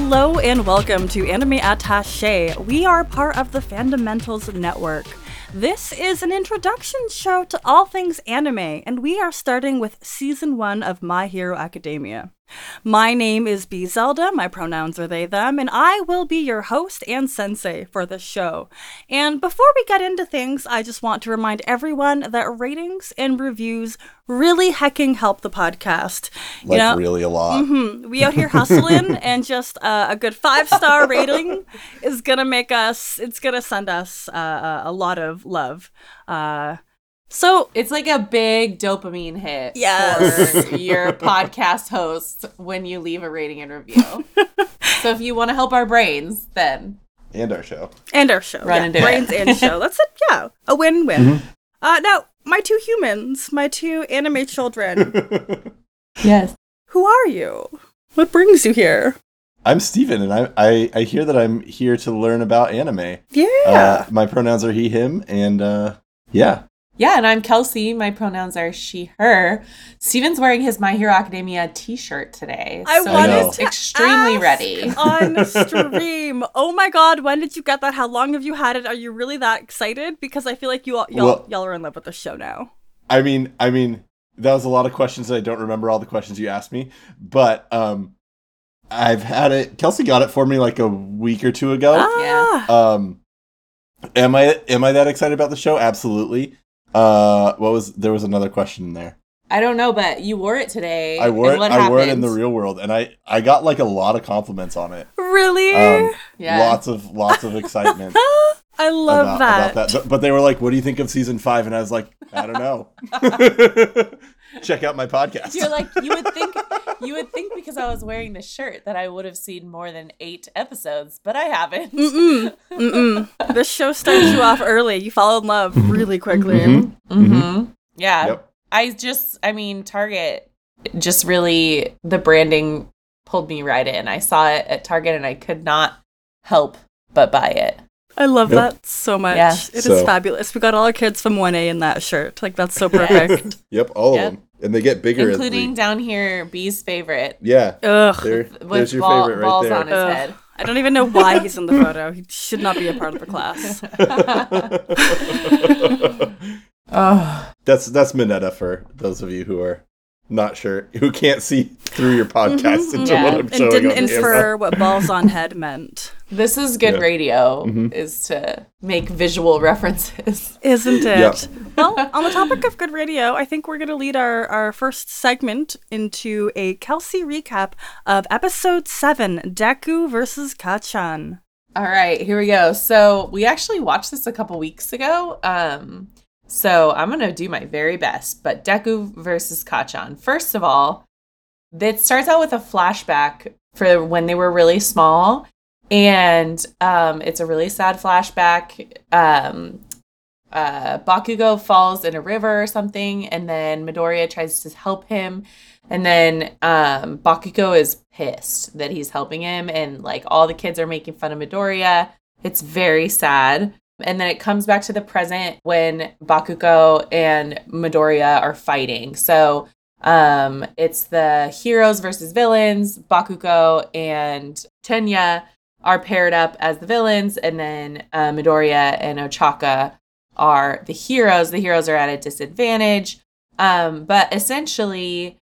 Hello and welcome to Anime Attache. We are part of the Fundamentals Network. This is an introduction show to all things anime, and we are starting with season one of My Hero Academia. My name is B Zelda, my pronouns are they, them, and I will be your host and sensei for this show. And before we get into things, I just want to remind everyone that ratings and reviews really hecking help the podcast. You Like know, really a lot. Mhm. We out here hustling, and just uh, a good five star rating is gonna make us. It's gonna send us uh, a lot of love. Uh, so It's like a big dopamine hit Yes. for your podcast host when you leave a rating and review. so if you want to help our brains, then And our show. and our show, Run yeah, and do brains it. and show. That's it. Yeah, a win win. Uh, now my two humans, my two anime children. yes, who are you? What brings you here? I'm Steven, and I, I, I hear that I'm here to learn about anime. Yeah. Uh, my pronouns are he, him, and uh, yeah. Yeah, and I'm Kelsey. My pronouns are she, her. Steven's wearing his My Hero Academia T-shirt today, I so wanted he's to extremely ask ready. on stream. Oh my god, when did you get that? How long have you had it? Are you really that excited? Because I feel like you all, y'all, Well- y'all are in love with the show now. I mean, I mean, that was a lot of questions. I don't remember all the questions you asked me, but um, I've had it. Kelsey got it for me like a week or two ago. Ah, Um, am I am I that excited about the show? Absolutely. Uh, what was there was another question in there. I don't know, but you wore it today. I wore it. I wore it in the real world, and I I got like a lot of compliments on it. really? Um, Yeah. Lots of lots of excitement I love about, that. about that. But, but they were like, "What do you think of season five? And I was like, "I don't know." Check out my podcast. You're like you would think you would think because I was wearing this shirt that I would have seen more than eight episodes, but I haven't. Mm-mm. Mm-mm. this show starts you off early. You fall in love really quickly. Mhm. Mm-hmm. Yeah. Yep. I just I mean Target just really the branding pulled me right in. I saw it at Target and I could not help but buy it. I love Yep. that so much. Yeah. It is So- fabulous. We got all our kids from 1A in that shirt. Like, that's so perfect. Yep, all Yep. of them, and they get bigger. Including we- down here B's favorite. yeah. Ugh. There, With there's your ball- favorite right balls there. on his Ugh. head. I don't even know why he's in the photo. He should not be a part of the class. Oh. that's that's Minetta for those of you who are not sure, who can't see through your podcast into Yeah. what I'm Mm-hmm. and didn't on camera. infer what balls on head meant. This is good Yeah. radio Mhm. is to make visual references. Isn't it? Yep. Well, on the topic of good radio, I think we're going to lead our, our first segment into a Kelsey recap of episode 7 Deku versus Kacchan. All right, here we go. So we actually watched this a couple weeks ago. Um, so I'm gonna do my very best. But Deku versus Kacchan. First of all, it starts out with a flashback for when they were really small, and um, it's a really sad flashback. Um, uh, Bakugo falls in a river or something, and then Midoriya tries to help him, and then um, Bakugo is pissed that he's helping him, and like all the kids are making fun of Midoriya. It's very sad. And then it comes back to the present when Bakugo and Midoriya are fighting. So um, it's the heroes versus villains. Bakugo and Tenya are paired up as the villains, and then uh, Midoriya and Ochaka are the heroes. The heroes are at a disadvantage. Um, but essentially,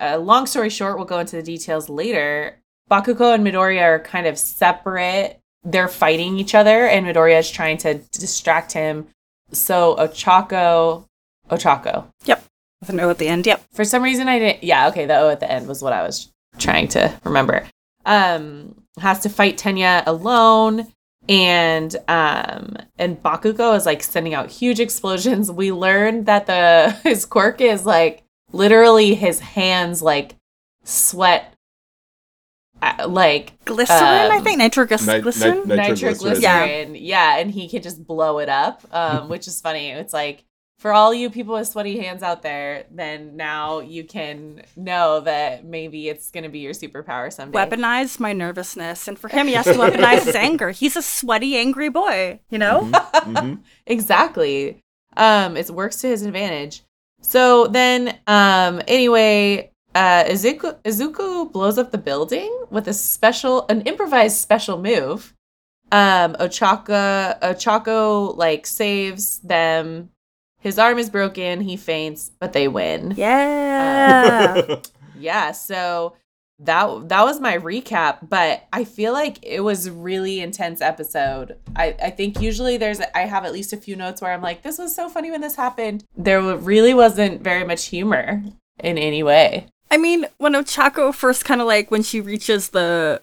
uh, long story short, we'll go into the details later. Bakugo and Midoriya are kind of separate. They're fighting each other, and Midoriya is trying to distract him. So Ochako, Ochako. Yep, with an O at the end. Yep. For some reason, I didn't. Yeah, okay. The O at the end was what I was trying to remember. Um, has to fight Tenya alone, and um, and Bakugo is like sending out huge explosions. We learned that the his quirk is like literally his hands like sweat, uh, like Glycerin, I Um, think. Nitroglycerin. Nit- nit- nitroglycerin. Yeah. Yeah. and he can just blow it up, um, which is funny. It's like for all you people with sweaty hands out there, then now you can know that maybe it's going to be your superpower someday. Weaponize my nervousness. And for him, he has to weaponize his anger. He's a sweaty, angry boy, you know? Mhm. exactly. Um, it works to his advantage. So then, um, anyway, uh, Izuku, Izuku blows up the building with a special, an improvised special move. Um, Ochaka, Ochako like saves them. His arm is broken. He faints, but they win. Yeah. Yeah, so that that was my recap, but I feel like it was a really intense episode. I I think usually there's I have at least a few notes where I'm like, this was so funny when this happened. There really wasn't very much humor in any way. I mean, when Ochako first kind of like when she reaches the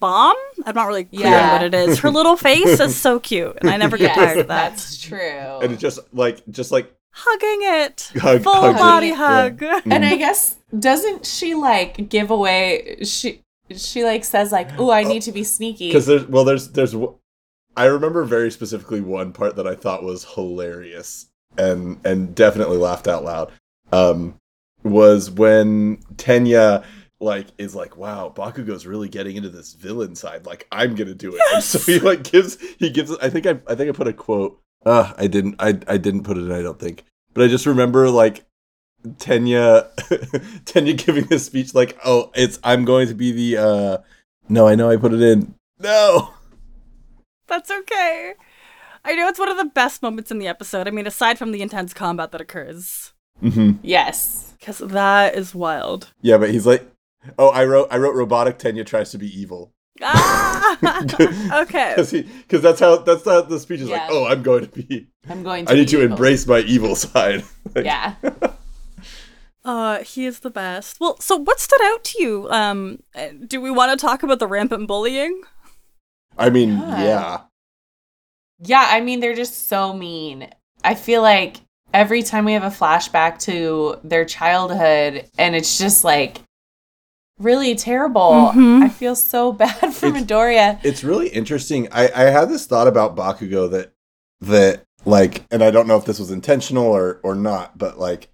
bomb, I'm not really clear on Yeah. what it is. Her little face is so cute, and I never get tired of that. that's true. and it just like just like Hugging it, Hug- full hugging body it. hug. and I guess doesn't she like give away she she like says like, "Oh, I need to be sneaky." because there's well there's there's w- I remember very specifically one part that I thought was hilarious and and definitely laughed out loud. Um, was when Tenya like is like, wow, Bakugo's really getting into this villain side. Like I'm gonna do it. And so he like gives he gives. I think I I think I put a quote. Uh, I didn't I I didn't put it. in, I don't think. But I just remember like Tenya Tenya giving this speech like, oh, it's I'm going to be the uh no, I know I put it in. No. That's okay. I know it's one of the best moments in the episode. I mean, aside from the intense combat that occurs, hmm yes. Because that is wild. Yeah, but he's like, oh, I wrote I wrote robotic Tenya tries to be evil Ah! okay. because he because that's how that's how the speech is Yeah. like. Oh, I'm going to be. I'm going to I need be to evil. embrace my evil side. Like, Yeah. Uh, he is the best. Well, so what stood out to you? Um, uh, do we want to talk about the rampant bullying? I mean, Yeah. yeah. Yeah, I mean, they're just so mean. I feel like every time we have a flashback to their childhood, and it's just like really terrible. Mhm. I feel so bad for It's- Midoriya. It's really interesting. I I had this thought about Bakugo that that like, and I don't know if this was intentional or or not, but like,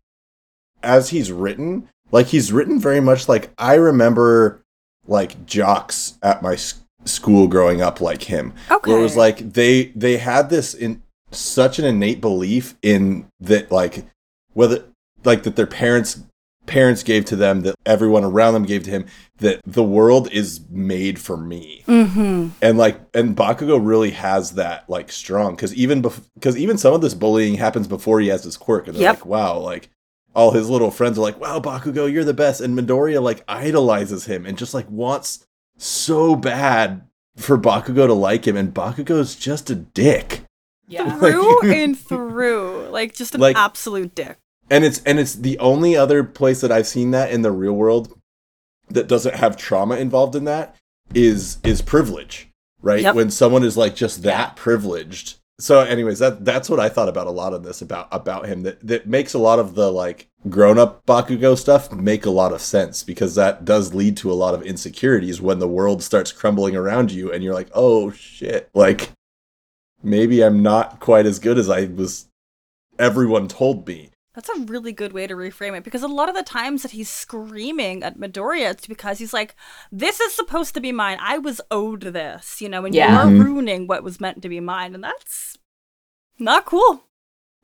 as he's written, like he's written very much like I remember like jocks at my s- school growing up like him. Okay. where it was like they they had this in such an innate belief in that like whether like that their parents parents gave to them that everyone around them gave to him that the world is made for me mm-hmm. and like and Bakugo really has that like strong because even because even some of this bullying happens before he has his quirk and they're Yep. like wow like all his little friends are like wow Bakugo you're the best and Midoriya like idolizes him and just like wants so bad for Bakugo to like him and Bakugo's just a dick Yeah. Through and through, like just an Like- absolute dick. and it's and it's the only other place that I've seen that in the real world that doesn't have trauma involved in that is is privilege, right? Yep. When someone is like just that Yeah. privileged. So, anyways, that that's what I thought about a lot of this about about him. That that makes a lot of the like grown up Bakugo stuff make a lot of sense because that does lead to a lot of insecurities when the world starts crumbling around you and you're like, oh shit, like maybe I'm not quite as good as I was. Everyone told me. That's a really good way to reframe it because a lot of the times that he's screaming at Midoriya, it's because he's like, "This is supposed to be mine. I was owed this," you know, and Yeah. you're Mhm. ruining what was meant to be mine, and that's not cool.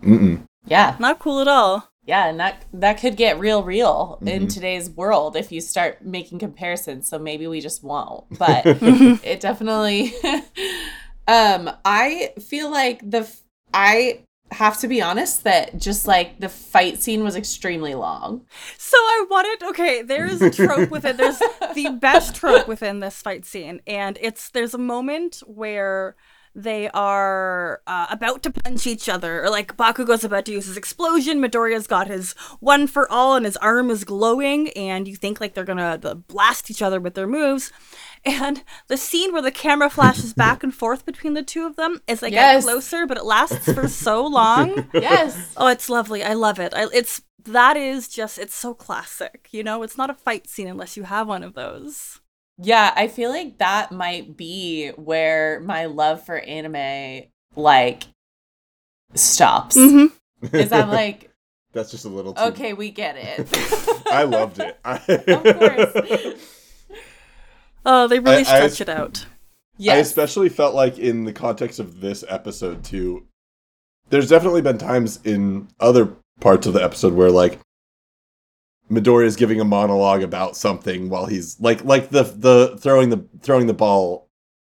Mm-mm. Yeah. Not cool at all. Yeah, and that that could get real real in Mhm. today's world if you start making comparisons. So maybe we just won't. But it definitely um I feel like the f- I have to be honest that just like the fight scene was extremely long. So I wanted okay, there's a trope within there's the best trope within this fight scene, and it's there's a moment where they are uh, about to punch each other, or like Bakugo's about to use his explosion. Midoriya's got his one for all, and his arm is glowing, and you think like they're gonna uh, blast each other with their moves. And the scene where the camera flashes back and forth between the two of them as they Yes. get closer, but it lasts for so long. Yes. Oh, it's lovely. I love it. I, it's that is just it's so classic. You know, it's not a fight scene unless you have one of those. Yeah, I feel like that might be where my love for anime like stops. Mm-hmm. Is I'm like, That's just a little too. okay, we get it. I loved it. of course. Oh, they really I- I- stretch it out. I especially felt like in the context of this episode too. There's definitely been times in other parts of the episode where like Midori is giving a monologue about something while he's like like the the throwing the throwing the ball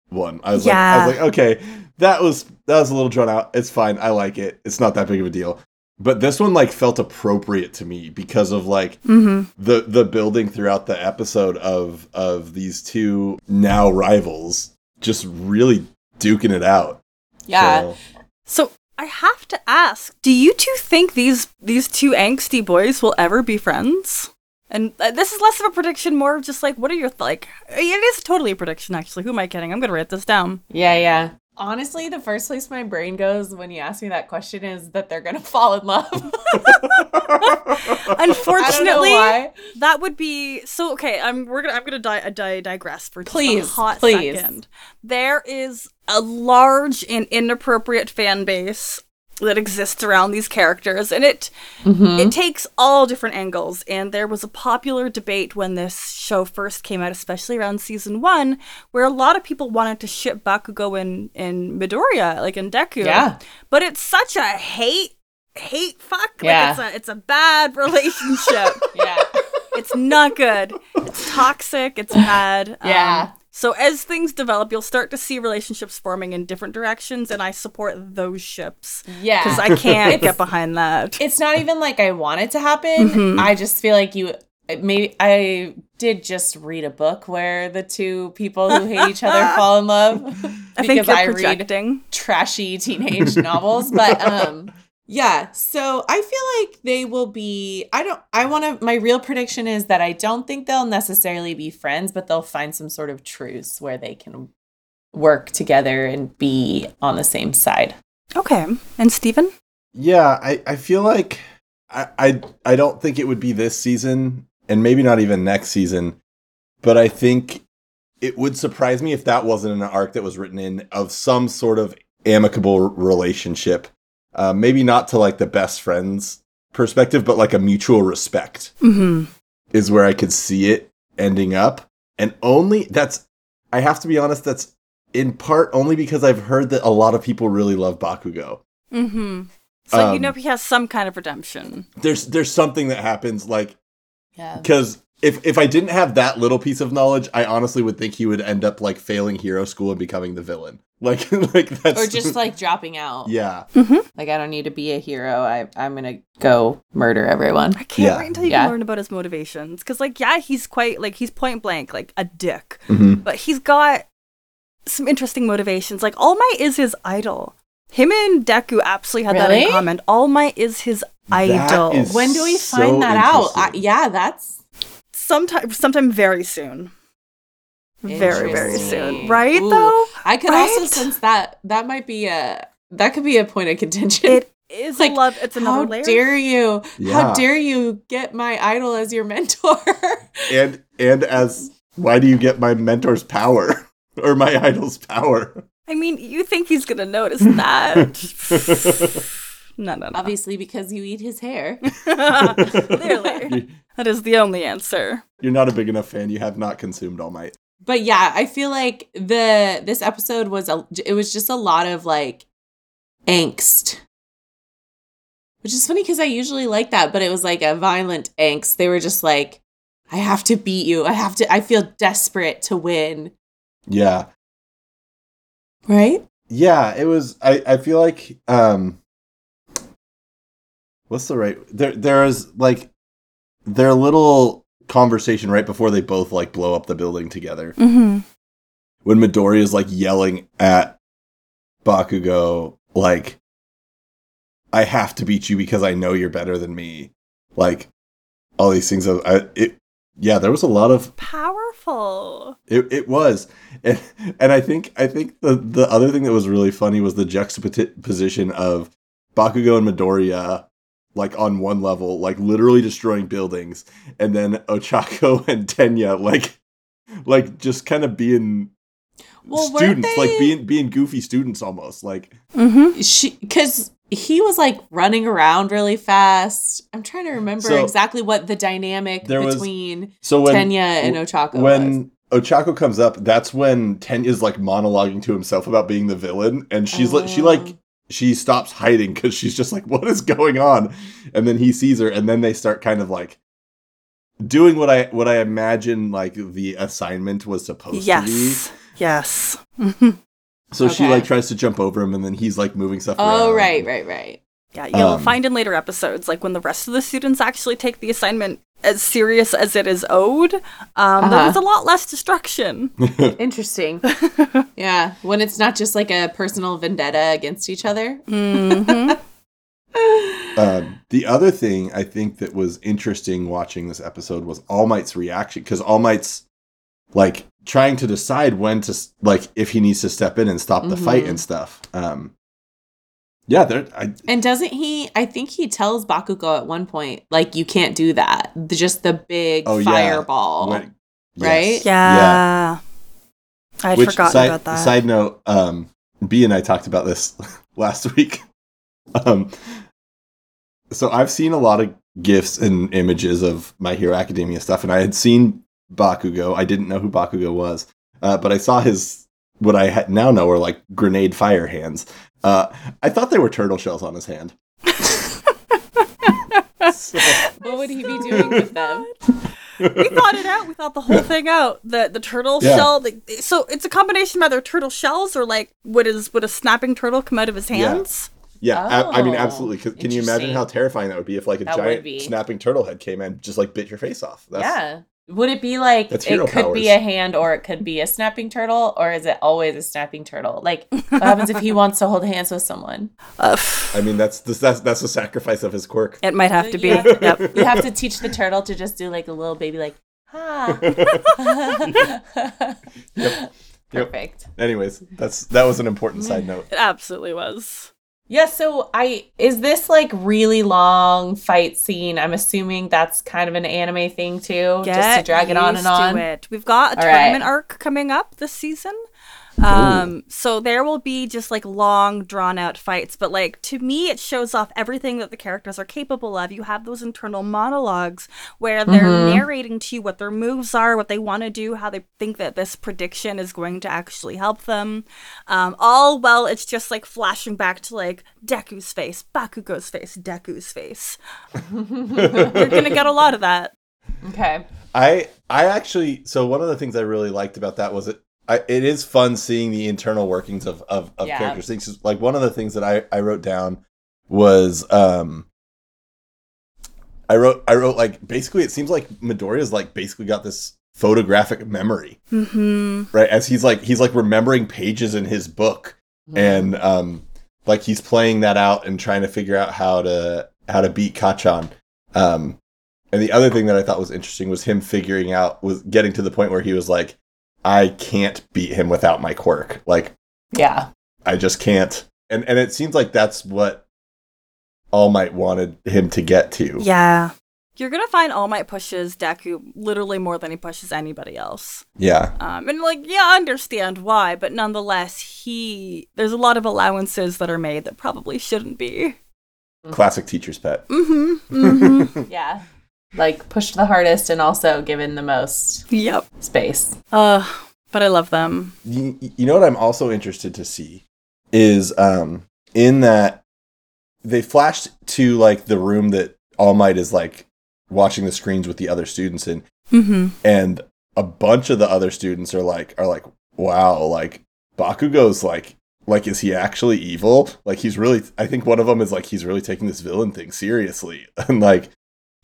one. I was like I was like okay, that was that was a little drawn out. It's fine. I like it. It's not that big of a deal. But this one like felt appropriate to me because of like hmm the the building throughout the episode of of these two now rivals just really duking it out. Yeah. So- So I have to ask: Do you two think these these two angsty boys will ever be friends? And uh, this is less of a prediction, more of just like, what are your th- like? It is totally a prediction, actually. Who am I kidding? I'm gonna write this down. Yeah, yeah. Honestly, the first place my brain goes when you ask me that question is that they're gonna fall in love. I don't know Unfortunately, that would be so. Okay, I'm we're gonna I'm gonna di- uh, di- digress for Please, a hot please. second. There is a large and inappropriate fan base that exists around these characters, and it Mm-hmm. it takes all different angles. And there was a popular debate when this show first came out, especially around season one, where a lot of people wanted to ship Bakugo in in Midoriya, like in Deku. Yeah. But it's such a hate hate fuck. Yeah. Like it's a it's a bad relationship. Yeah. it's not good. It's toxic. It's bad. Um, Yeah. So as things develop, you'll start to see relationships forming in different directions, and I support those ships Yeah. because I can't get behind that. it's not even like I want it to happen. Mhm. I just feel like you maybe I did just read a book where the two people who hate each other fall in love I think because you're I read trashy teenage novels but um yeah so i feel like they will be i don't i want to my real prediction is that i don't think they'll necessarily be friends but they'll find some sort of truce where they can work together and be on the same side Okay, and Stephen? Yeah, I, I feel like I, I I don't think it would be this season and maybe not even next season, but I think it would surprise me if that wasn't an arc that was written in of some sort of amicable relationship. Uh, maybe not to like the best friends perspective, but like a mutual respect Mm-hmm. is where I could see it ending up. And only that's I have to be honest, that's in part only because I've heard that a lot of people really love Bakugo. Mm-hmm. So you Um, know he has some kind of redemption. There's there's something that happens like yeah because if if I didn't have that little piece of knowledge, I honestly would think he would end up like failing hero school and becoming the villain. Like like that's or just like dropping out yeah. like i don't need to be a hero i i'm gonna go murder everyone I can't Yeah. wait until you Yeah. can learn about his motivations. Because, like, yeah, he's quite, like, he's point blank, like, a dick. Mhm. But he's got some interesting motivations. Like, All Might is his idol. Him and Deku absolutely had that in common. All Might is his That idol. is- when do we So find that out I, yeah that's sometime, sometime very soon. Very, very soon. Right, Ooh. though? I could also sense that that might be a that could be a point of contention. It is Like, a love. It's another How layer. dare you? Yeah. How dare you get my idol as your mentor? And and as why do you get my mentor's power or my idol's power? I mean, you think he's going to notice that. no, no, no. Obviously, because you eat his hair. Clearly. That is the only answer. You're not a big enough fan. You have not consumed All Might. But yeah, I feel like the this episode was a it was just a lot of like angst. Which is funny because I usually like that, but it was like a violent angst. They were just like, I have to beat you. I have to I feel desperate to win. Yeah. Right? Yeah, it was I, I feel like um what's the right there there is like their little conversation right before they both like blow up the building together. Mm-hmm. When Midori is like yelling at Bakugo like I have to beat you because I know you're better than me. Like all these things I, I it yeah, there was a lot of Powerful. It it was, and, and I think I think the the other thing that was really funny was the juxtaposition of Bakugo and Midoriya, like on one level, like literally destroying buildings, and then Ochako and Tenya, like like just kind of being Well, weren't students, like being being goofy students almost, like Mm-hmm. She because he was like running around really fast. I'm trying to remember So, exactly what the dynamic there was- between so when Tenya and Ochako was. when Ochako comes up, that's when Tenya's like monologuing to himself about being the villain, and she's like, she like Oh. She stops hiding because she's just like, what is going on? And then he sees her, and then they start kind of like doing what I what I imagine like the assignment was supposed to be. Yes. Yes. So she like tries to jump over him, and then he's like moving stuff. Oh, around. right, right, right. Yeah, you'll Um, find in later episodes, like when the rest of the students actually take the assignment as serious as it is owed, um, Uh-huh. was a lot less destruction. Interesting. yeah, when it's not just like a personal vendetta against each other. hmm Um, the other thing I think that was interesting watching this episode was All Might's reaction because All Might's like trying to decide when to like if he needs to step in and stop the fight Mhm. and stuff. Um, yeah, there. I And doesn't he? I think he tells Bakugo at one point, like, you can't do that. The- Just the big Oh, yeah. fireball. when- Right? Yeah. I'd Which forgotten side, about that. Side note, um, B and I talked about this last week. Um, so I've seen a lot of gifs and images of My Hero Academia stuff, and I had seen Bakugo. I didn't know who Bakugo was, uh, but I saw his what I ha- now know are like grenade fire hands. Uh, I thought they were turtle shells on his hand. So- What would he be doing with them? we thought it out. We thought the whole thing out. The the turtle Yeah. shell. The, so it's a combination of either turtle shells or like would is would a snapping turtle come out of his hands? Yeah, I, I mean, absolutely. absolutely. 'Cause Can you imagine how terrifying that would be if like a That giant snapping turtle head came and just like bit your face off? That's, yeah. Would it be like That's it hero could be a hand or it could be a snapping turtle, or is it always a snapping turtle? Like, what happens if he wants to hold hands with someone? Uh, I mean, that's the, that's that's the sacrifice of his quirk. it might have to be. Yeah. Yep. You have to teach the turtle to just do like a little baby, like, ha. Yep. Perfect. Anyways, that's that was an important side note. It absolutely was. Yeah, so I is this like really long fight scene? I'm assuming that's kind of an anime thing too, just to drag it on and on. It. We've got a All right. tournament arc coming up this season. Um, so there will be just like long, drawn out fights, but like to me, it shows off everything that the characters are capable of. You have those internal monologues where they're Mhm. narrating to you what their moves are, what they want to do, how they think that this prediction is going to actually help them. Um, all well, it's just like flashing back to like Deku's face, Bakugo's face, Deku's face. You're gonna get a lot of that. Okay. I I actually so one of the things I really liked about that was it I, it is fun seeing the internal workings of of, of Yeah. characters. Things like one of the things that I I wrote down was um I wrote I wrote like basically it seems like Midoriya's like basically got this photographic memory hmm right as he's like he's like remembering pages in his book and um like he's playing that out and trying to figure out how to how to beat Kacchan. Um and the other thing that I thought was interesting was him figuring out was getting to the point where he was like I can't beat him without my quirk. Like yeah. I just can't. And and it seems like that's what All Might wanted him to get to. Yeah. You're gonna find All Might pushes Deku literally more than he pushes anybody else. Yeah. Um, and like, yeah, I understand why, but nonetheless, he there's a lot of allowances that are made that probably shouldn't be. Classic teacher's pet. Mm-hmm. Mm-hmm. Yeah. Like pushed the hardest and also given the most yep. space. Uh, but I love them. you, you know what I'm also interested to see is um in that they flashed to like the room that All Might is like watching the screens with the other students in Mm-hmm. and a bunch of the other students are like are like wow like Bakugo's like like is he actually evil like he's really I think one of them is like he's really taking this villain thing seriously and like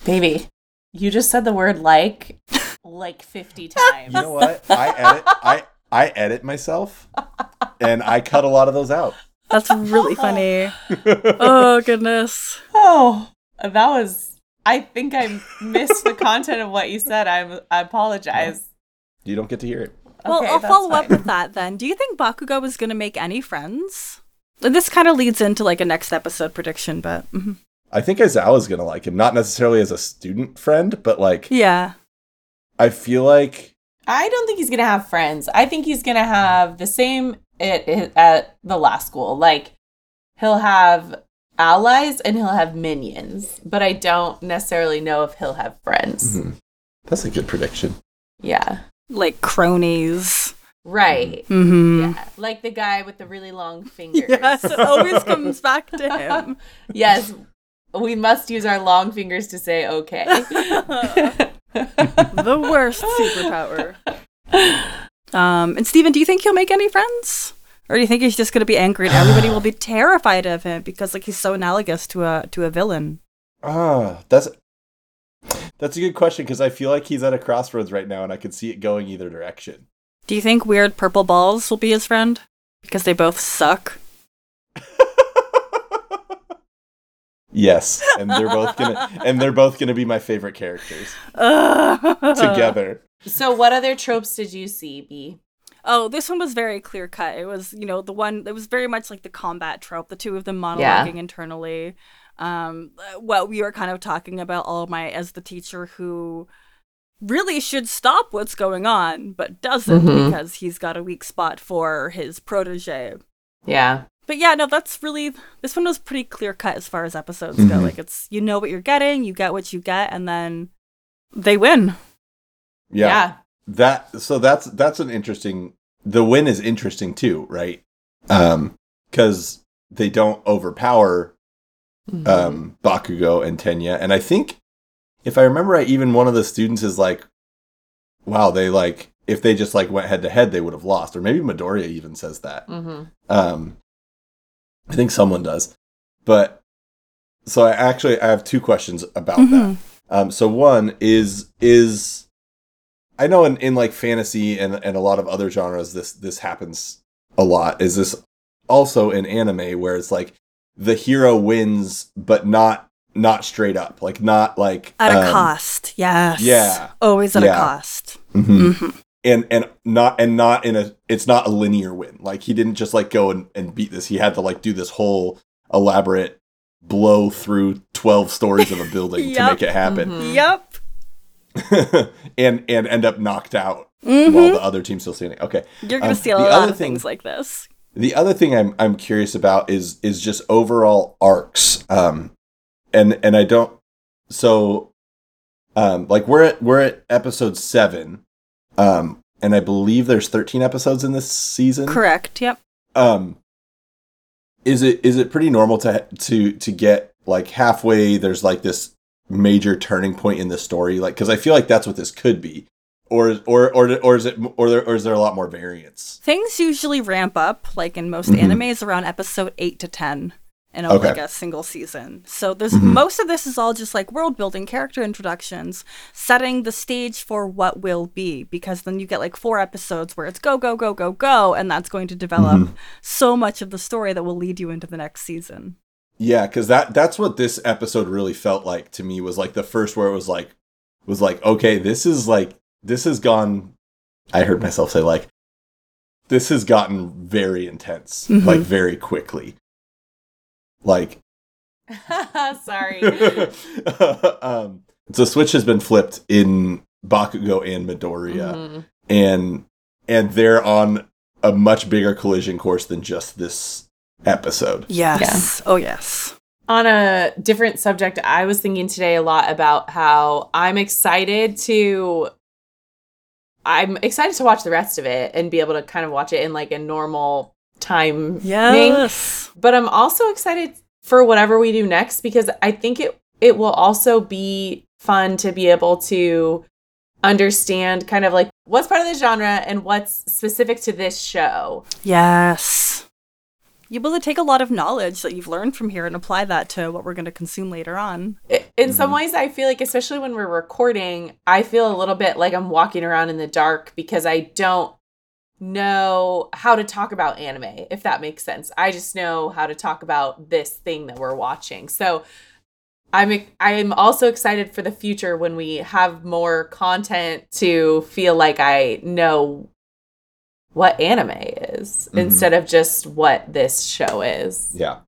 Baby, you just said the word like like 50 times. you know what I edit I I edit myself and I cut a lot of those out That's really funny. oh goodness. Oh, that was. I think I missed the content of what you said. I'm. I apologize. you don't get to hear it Well, Okay, I'll that's follow up with that then. Do you think Bakugo was going to make any friends? And This kind of leads into like a next episode prediction, but mhm. I think Aizawa's gonna like him, not necessarily as a student friend, but like yeah. I feel like I don't think he's gonna have friends. I think he's gonna have the same it, it at the last school. Like he'll have allies and he'll have minions, but I don't necessarily know if he'll have friends. Mhm. that's a good prediction. Yeah. Like cronies. Right. Mm-hmm. Yeah. Like the guy with the really long fingers. Yes, it always comes back to him. yes. We must use our long fingers to say okay. the worst superpower. Um, and Steven, do you think he'll make any friends? Or do you think he's just going to be angry and everybody will be terrified of him because like he's so analogous to a to a villain? Ah, that's that's a good question because I feel like he's at a crossroads right now, and I can see it going either direction. Do you think weird purple balls will be his friend because they both suck? yes, and they're both gonna and they're both gonna be my favorite characters together. So, what other tropes did you see, B? Oh, this one was very clear cut. It was, you know, the one it was very much like the combat trope, the two of them monologuing Yeah. internally. Um what we were kind of talking about All Might as the teacher who really should stop what's going on, but doesn't Mhm. because he's got a weak spot for his protege. Yeah. But yeah, no, that's really this one was pretty clear cut as far as episodes go. Mhm. Like it's you know what you're getting, you get what you get, and then they win. Yeah, Yeah. that so that's that's an interesting. The win is interesting too, right? Um, because they don't overpower Mhm. um Bakugo and Tenya, and I think if I remember right, even one of the students is like, "Wow, they like if they just like went head to head, they would have lost." Or maybe Midoriya even says that. Mhm. Um, I think someone does, but so I actually I have two questions about that. Mhm. Um, so one is is I know in, in like fantasy and, and a lot of other genres this this happens a lot. Is this also in anime where it's like the hero wins but not not straight up, like not like At a um, cost. Yes. yeah. Always at Yeah. a cost. mhm. hmm And and not and not in a it's not a linear win. Like he didn't just like go and, and beat this. He had to like do this whole elaborate blow through twelve stories of a building to make it happen. Mhm. Yep. and and end up knocked out Mhm. while the other team's still standing. Okay. You're gonna Um, see a the lot other of thing- things like this. The other thing I'm I'm curious about is is just overall arcs. Um and and I don't so um like we're at we're at episode 7. Um and I believe there's 13 episodes in this season. Correct. Yep. Um is it is it pretty normal to to to get like halfway there's like this major turning point in the story like cuz I feel like that's what this could be. Or or or or is it or there or is there a lot more variance? Things usually ramp up, like in most Mhm. animes, around episode eight to ten in a, Okay. like a single season. So there's Mhm. most of this is all just like world building, character introductions, setting the stage for what will be. Because then you get like four episodes where it's go go go go go, and that's going to develop Mhm. so much of the story that will lead you into the next season. Yeah, because that that's what this episode really felt like to me was like the first where it was like was like okay, this is like this has gone. I heard myself say like this has gotten very intense, Mhm. like very quickly. Like Sorry. um, so switch has been flipped in Bakugo and Midoriya, Mhm. and and they're on a much bigger collision course than just this episode. Yes. Oh yes. On a different subject, I was thinking today a lot about how I'm excited to I'm excited to watch the rest of it and be able to kind of watch it in like a normal time. Yes. But I'm also excited for whatever we do next because I think it it will also be fun to be able to understand kind of like what's part of the genre and what's specific to this show. Yes. You'll be able to take a lot of knowledge that you've learned from here and apply that to what we're going to consume later on. I- In some mm-hmm. ways, I feel like, especially when we're recording, I feel a little bit like I'm walking around in the dark because I don't know how to talk about anime, if that makes sense. I just know how to talk about this thing that we're watching. So I'm I'm also excited for the future when we have more content to feel like I know what anime is Mhm. instead of just what this show is. Yeah.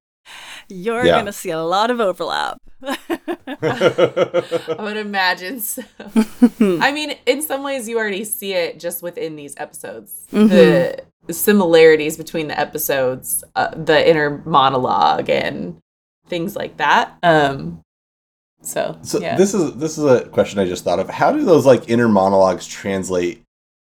You're Yeah. going to see a lot of overlap. I would imagine so. I mean, in some ways, you already see it just within these episodes. The similarities between the episodes, uh, the inner monologue, and things like that. Um, so, So yeah. this is this is a question I just thought of. How do those like inner monologues translate?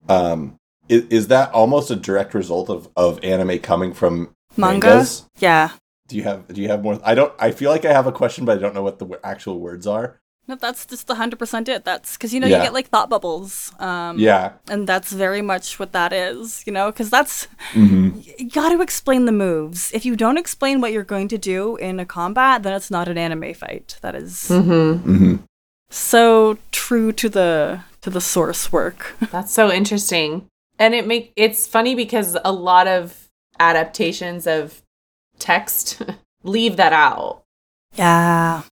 Um, is, is that almost a direct result of of anime coming from Manga? mangas? Yeah. Do you have do you have more? I don't. I feel like I have a question, but I don't know what the w- actual words are. No, that's just 100% it. That's because, you know, Yeah. you get like thought bubbles. Um, Yeah. And that's very much what that is, you know, because that's, hmm you got to explain the moves. If you don't explain what you're going to do in a combat, then it's not an anime fight. That is Mm-hmm. hmm so true to the to the source work. That's so interesting. And it make it's funny because a lot of adaptations of text leave that out. yeah.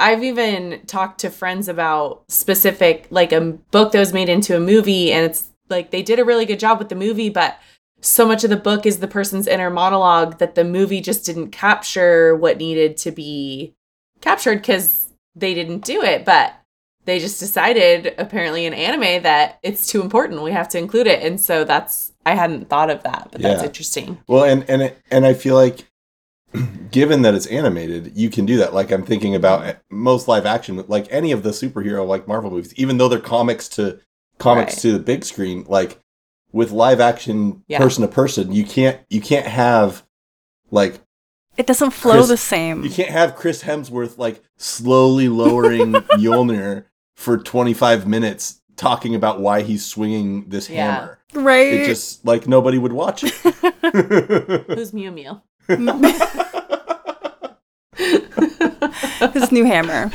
I've even talked to friends about specific like a book that was made into a movie and it's like they did a really good job with the movie but so much of the book is the person's inner monologue that the movie just didn't capture what needed to be captured cuz they didn't do it but they just decided apparently in anime that it's too important we have to include it and so that's I hadn't thought of that but that's interesting. Well, and and it, and I feel like, given that it's animated, you can do that. Like I'm thinking about most live action, like any of the superhero like Marvel movies, even though they're comics to comics Right. to the big screen, like with live action Yeah. person to person, you can't you can't have like It doesn't flow Chris- the same. you can't have Chris Hemsworth like slowly lowering Mjolnir for 25 minutes talking about why he's swinging this Yeah. hammer. right? It just like nobody would watch it. Who's Mew Mew? His new hammer.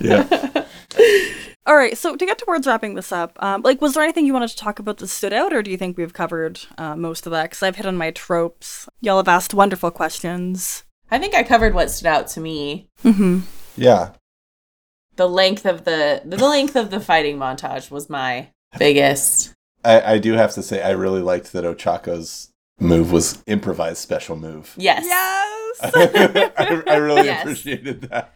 yeah. All right, so to get towards wrapping this up, um, like, was there anything you wanted to talk about that stood out, or do you think we've covered uh, most of that? Because I've hit on my tropes. Y'all have asked wonderful questions. I think I covered what stood out to me. Mm-hmm. Yeah. The length of the the length of the fighting montage was my biggest. I, I do have to say I really liked that Ochako's move was improvised special move. Yes. Yes. I, I really Yes. appreciated that.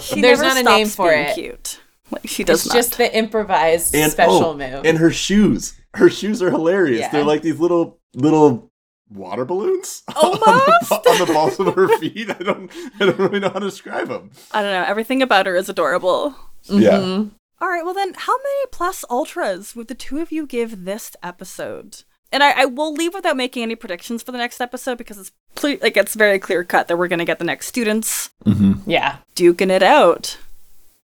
she There's never not a name for it. Cute. Like she does it's not. just the improvised And- special oh, move. And her shoes. Her shoes are hilarious. Yeah. They're like these little little water balloons Almost. on, the, on the balls of her feet. I don't I don't really know how to describe them. I don't know. Everything about her is adorable. Yeah. Mhm. All right, well then, how many plus ultras would the two of you give this episode? And I, I will leave without making any predictions for the next episode because it's ple- like it's very clear cut that we're gonna get the next students Mm-hmm. Yeah. duking it out.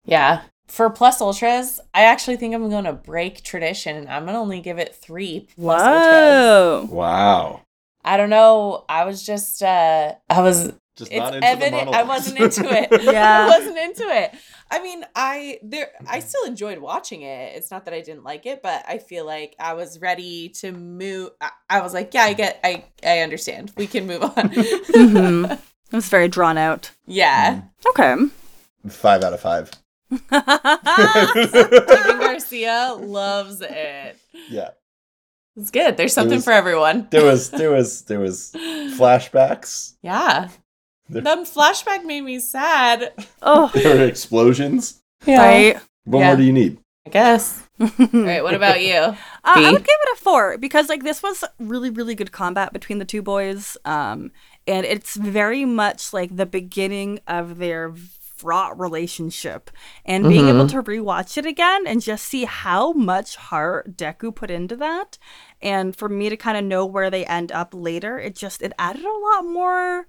Yeah. For plus ultras, I actually think I'm going to break tradition. And I'm going to only give it three plus ultras. Whoa! Wow. I don't know. I was just, uh, I was Just it's not into the evident I wasn't into it. Yeah. I wasn't into it. I mean, I there I still enjoyed watching it. It's not that I didn't like it, but I feel like I was ready to move. I, I was like, yeah, I get, I I understand. We can move on. Mhm. It was very drawn out. yeah, Okay. Five out of five. Kevin Garcia loves it. yeah. It's good. There's something was- for everyone. There was there was there was flashbacks. Yeah. There- That flashback made me sad. oh, There were explosions. right. What Yeah. more do you need? I guess. All right. What about you? Uh, I B? would give it a four because like this was really really good combat between the two boys, um, and it's very much like the beginning of their fraught relationship. And being able to rewatch it again and just see how much heart Deku put into that, and for me to kind of know where they end up later, it just it added a lot more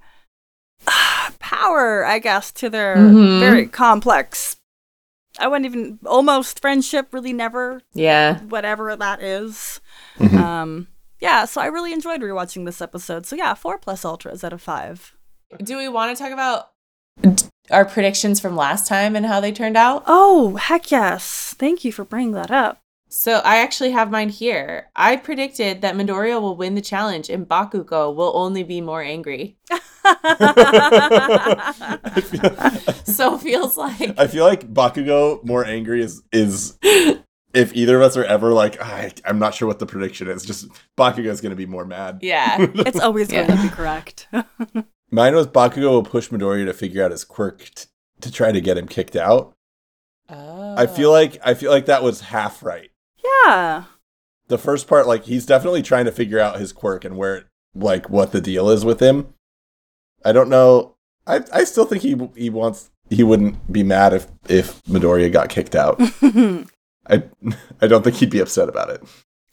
power, I guess, to their Mhm. very complex. I wouldn't even almost friendship, really never Yeah. whatever that is. Mhm. Um, yeah, so I really enjoyed rewatching this episode. So yeah, four plus ultras out of five. Do we want to talk about our predictions from last time and how they turned out? Oh heck yes! Thank you for bringing that up. So I actually have mine here. I predicted that Midoriya will win the challenge and Bakugo will only be more angry. I feel, So feels like I feel like Bakugo more angry is is if either of us are ever like "Ah, I, I'm not sure what the prediction is. Just Bakugo is gonna be more mad. yeah. it's always going Yeah. to be correct. Mine was Bakugo will push Midoriya to figure out his quirk t- to try to get him kicked out. Oh. I feel like I feel like that was half right. yeah. The first part, like he's definitely trying to figure out his quirk and where, like, what the deal is with him. I don't know. I I still think he he wants he wouldn't be mad if if Midoriya got kicked out. I I don't think he'd be upset about it.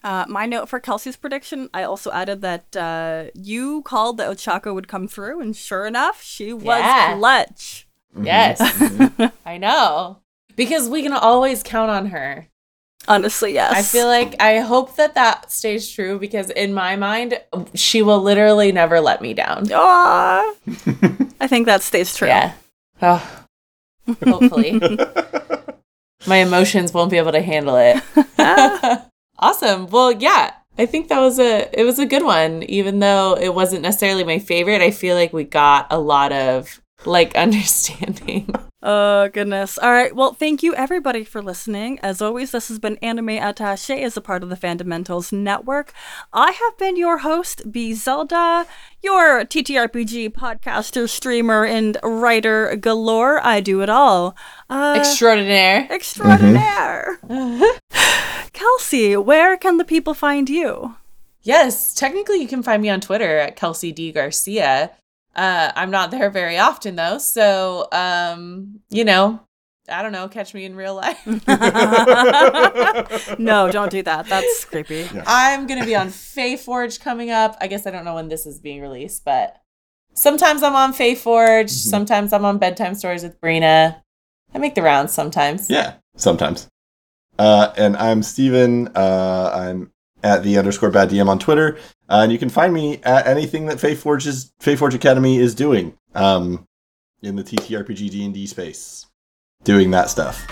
Uh, my note for Kelsey's prediction, I also added that uh, you called that Ochako would come through, and sure enough, she was Yeah. clutch. Mhm. Yes. Mhm. I know. because we can always count on her. Honestly, yes. I feel like I hope that that stays true because in my mind, she will literally never let me down. I think that stays true. Yeah. Oh, hopefully. my emotions won't be able to handle it. awesome. Well, yeah. I think that was a it was a good one even though it wasn't necessarily my favorite. I feel like we got a lot of like understanding. Oh, goodness. All right. Well, thank you everybody for listening. As always, this has been Anime Attache as a part of the Fundamentals Network. I have been your host, B Zelda, your TTRPG podcaster, streamer, and writer galore. I do it all. Uh, Extraordinaire. extraordinaire. Kelsey, where can the people find you? Yes, technically you can find me on Twitter at Kelsey D Garcia. Uh, I'm not there very often though, so um, you know, I don't know, catch me in real life. no, don't do that. That's creepy. I'm gonna be on Faeforge coming up. I guess I don't know when this is being released, but sometimes I'm on Forge. Sometimes I'm on Bedtime Stories with Brina. I make the rounds sometimes. Yeah, sometimes. Uh, and I'm Steven. Uh, I'm at the underscore bad DM on Twitter. Uh, and you can find me at anything that Faeforge's Faeforge Academy is doing in the TTRPG D&D space. Doing that stuff.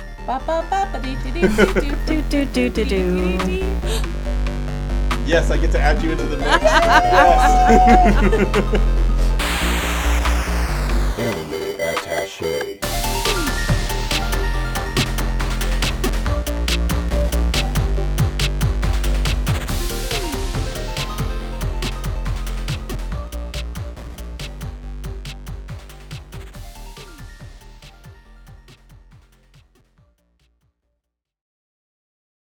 Yes, I get to add you into the mix. yes. Anime Attache.